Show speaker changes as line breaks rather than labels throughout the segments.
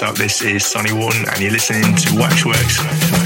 up? This is Sonny One, and you're listening to Waxworks.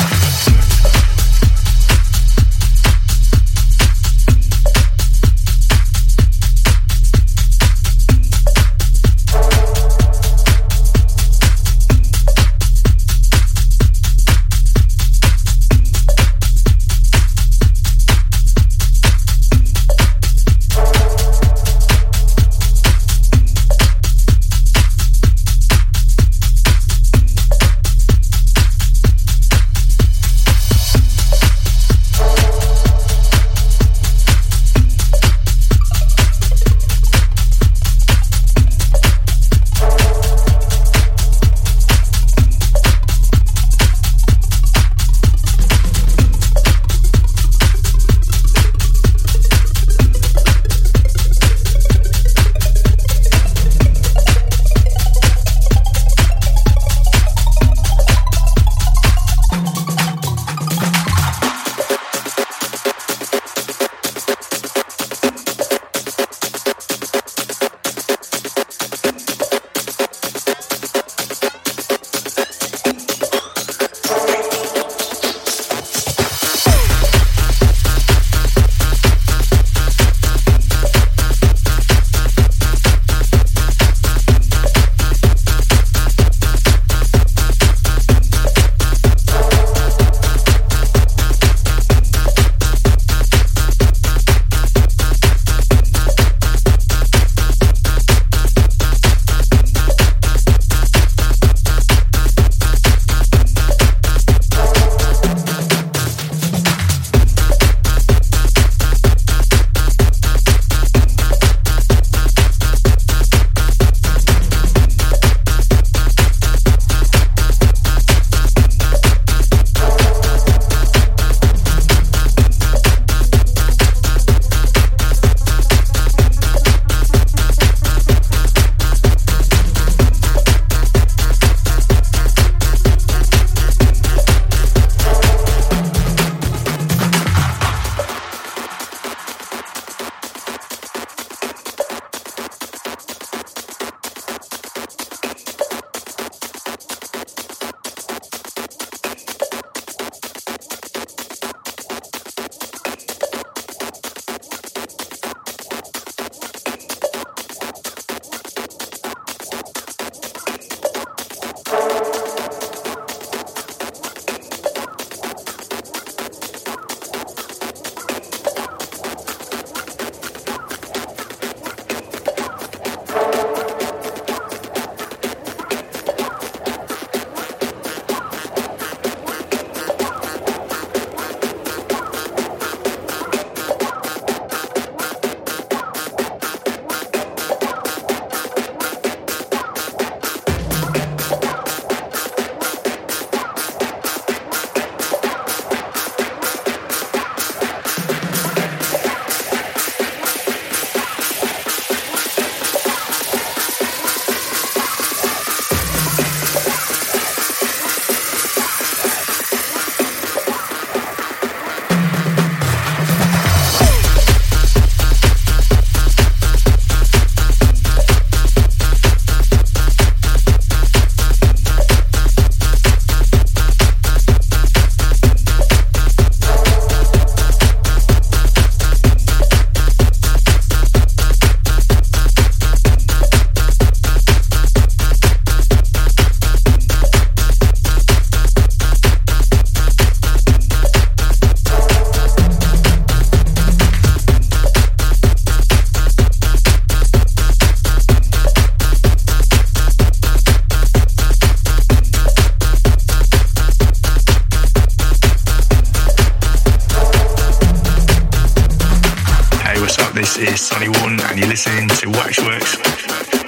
This is Sonny One, and you're listening to Waxworks.